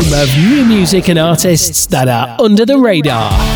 home of new music and artists that are under the radar.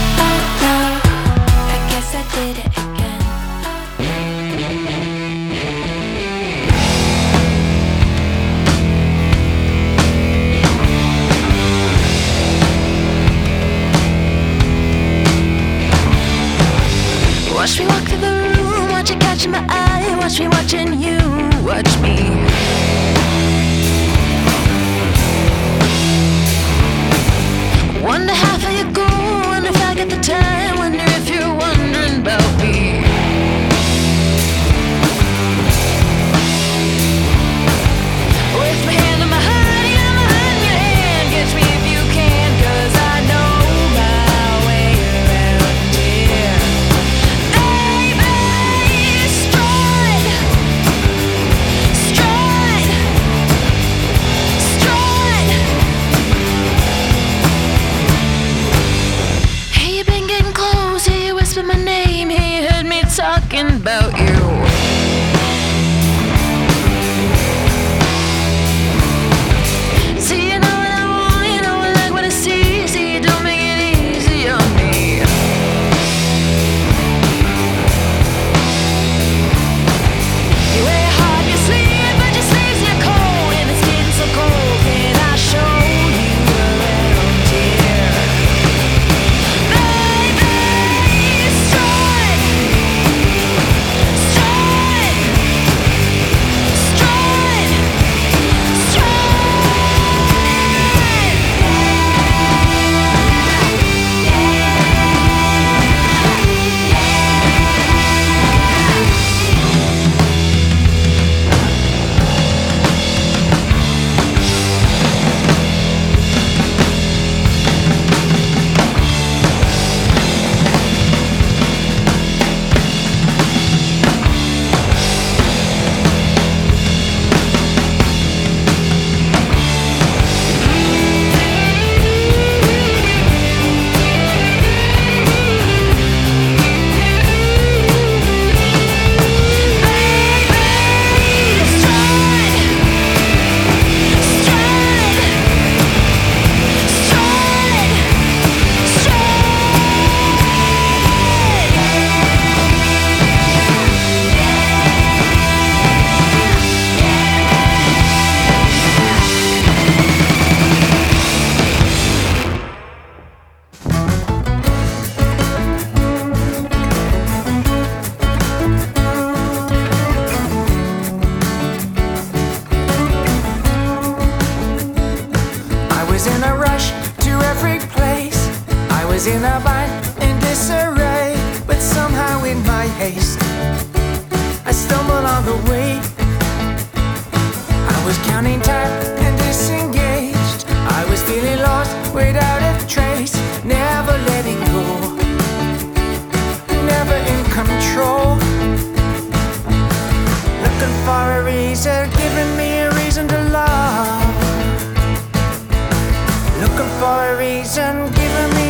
for a reason, given me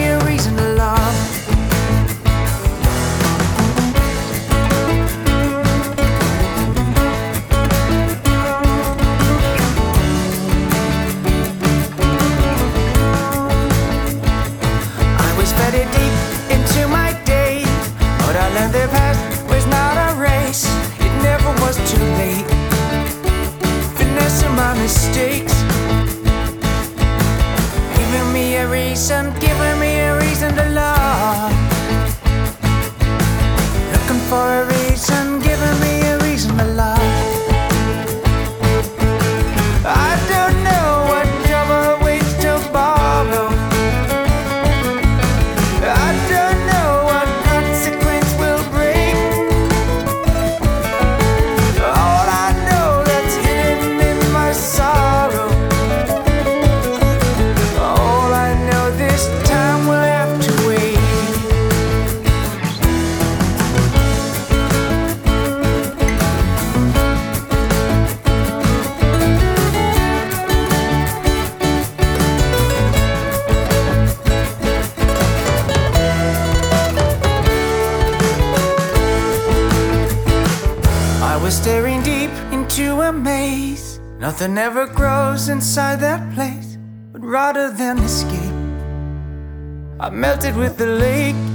I melted with the lake.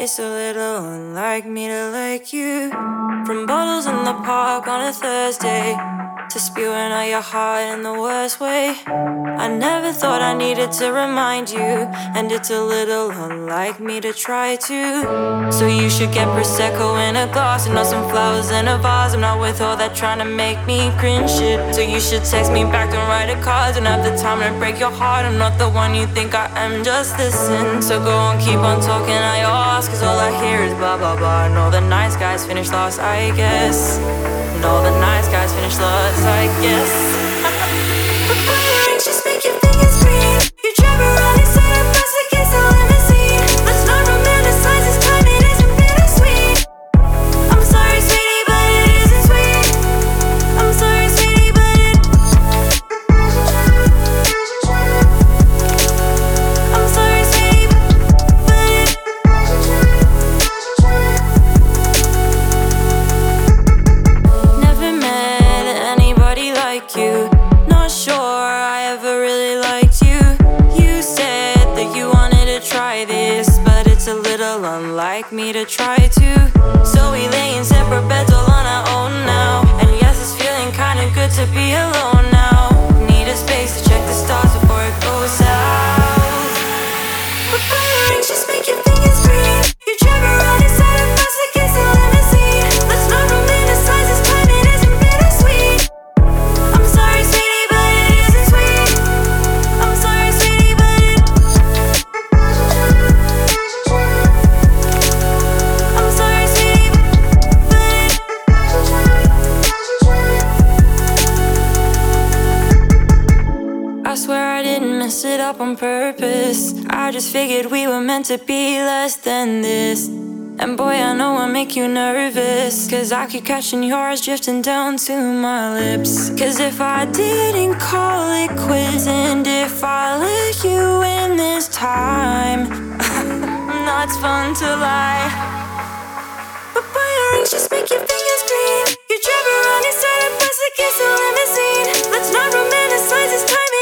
It's a little unlike me to like you. From bottles in the park on a Thursday to spewing out your heart in the worst way. I never thought I needed to remind you, and it's a little unlike me to try to. So you should get prosecco in a glass and not some flowers in a vase. I'm not with all that trying to make me cringe shit. So you should text me back and write a card. Don't have the time to break your heart. I'm not the one you think I am. Just listen. So go on, keep on talking. I ask, cause all I hear is blah blah blah. And all the nice guys finish last, I guess. And all the nice guys finish last, I guess. to try just figured we were meant to be less than this. And boy, I know I make you nervous. Cause I keep catching yours drifting down to my lips. Cause if I didn't call it quits, and if I let you in this time, no, it's fun to lie. But boy, your rings just make your fingers green. You drive around inside a bus against a limousine. Let's not romanticize this time,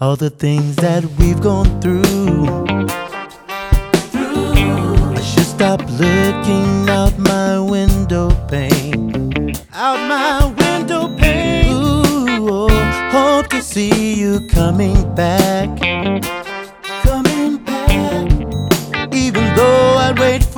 all the things that we've gone through. through. I should stop looking out my window pane, out my window pane. Ooh, oh, hope to see you coming back, coming back. Even though I'd wait.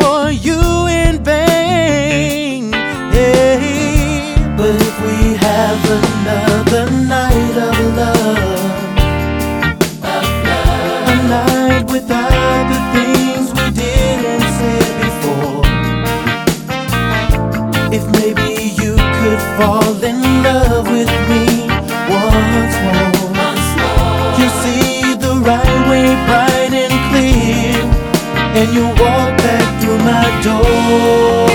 fall in love with me once more. Once more. You see the right way bright and clear, and you walk back through my door.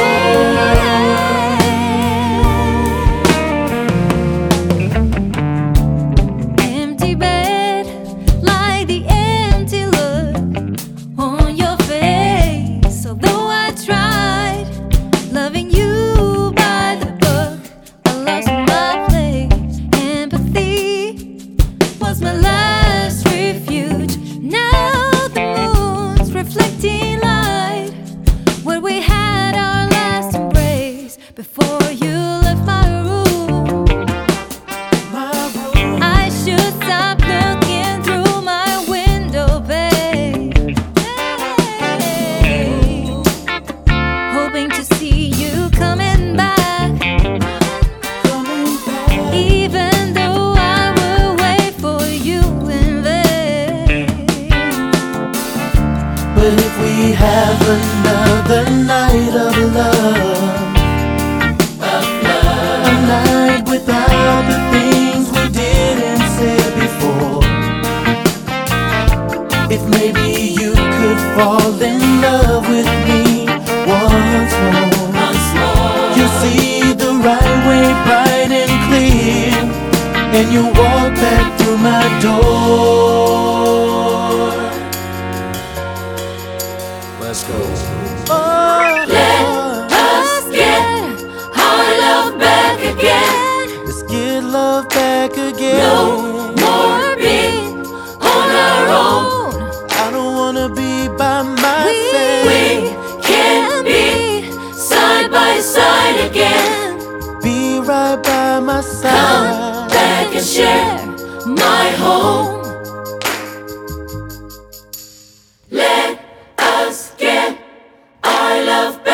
yourself back.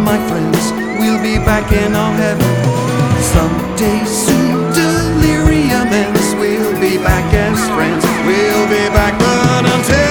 my friends, we'll be back in our heaven. Someday soon, delirium ends, we'll be back as friends, we'll be back, but until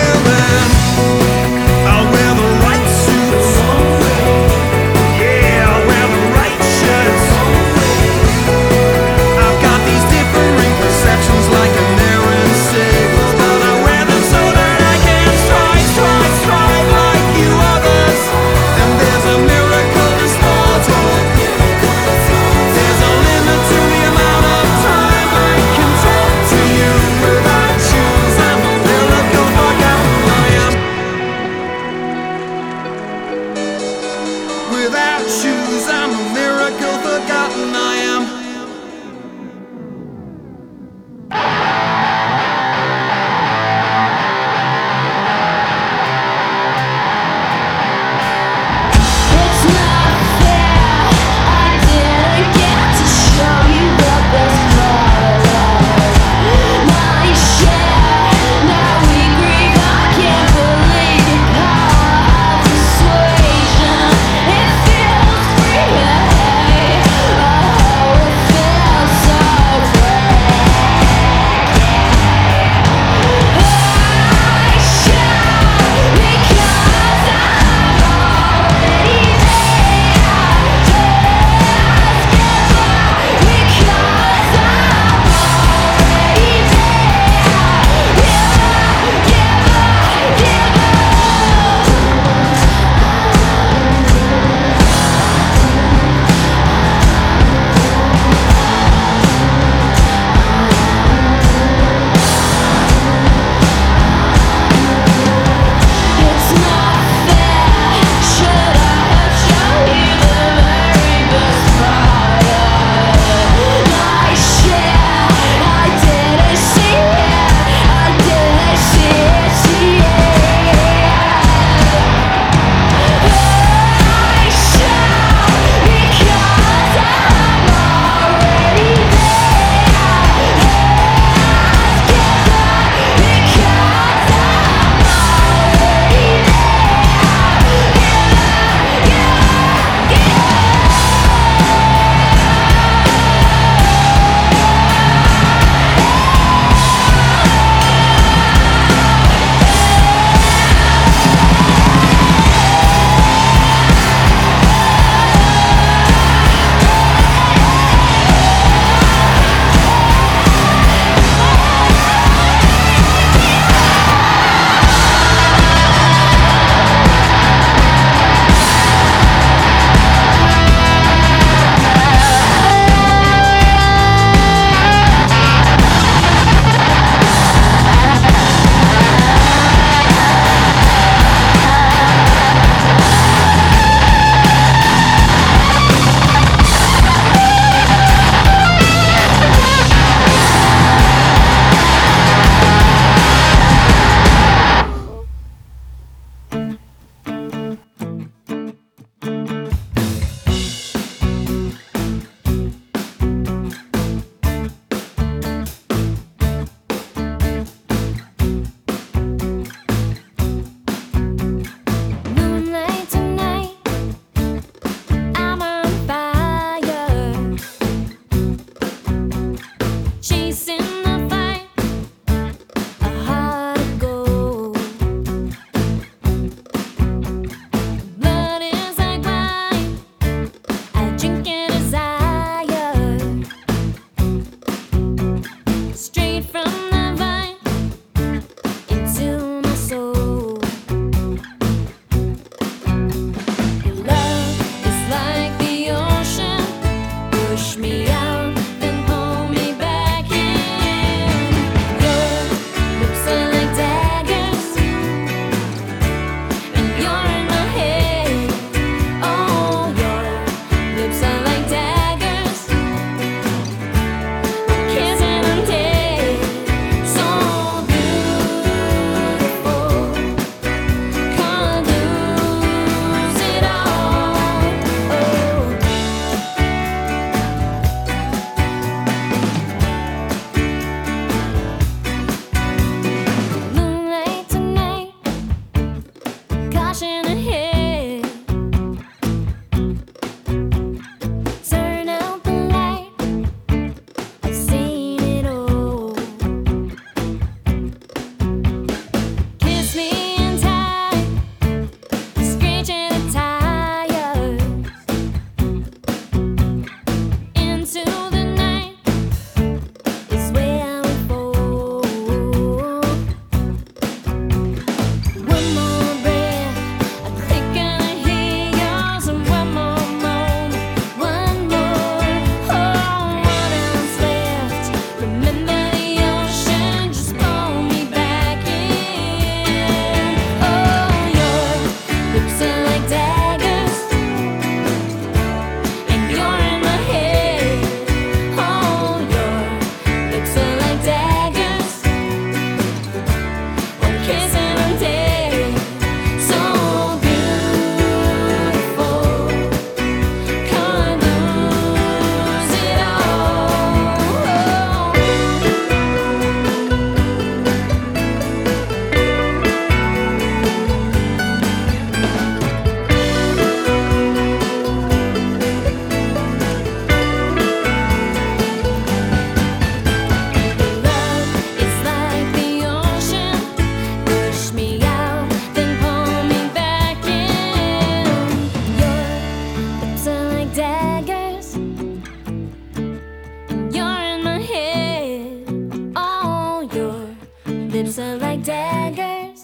lips are like daggers.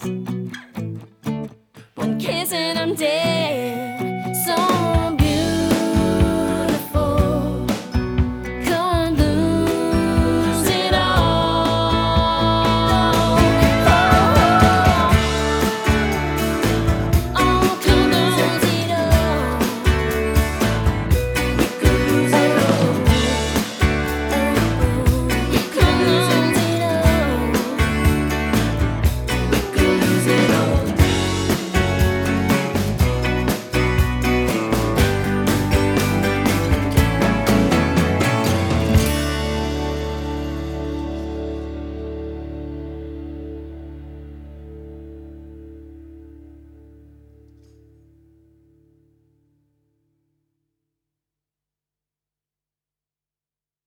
One kiss and I'm dead.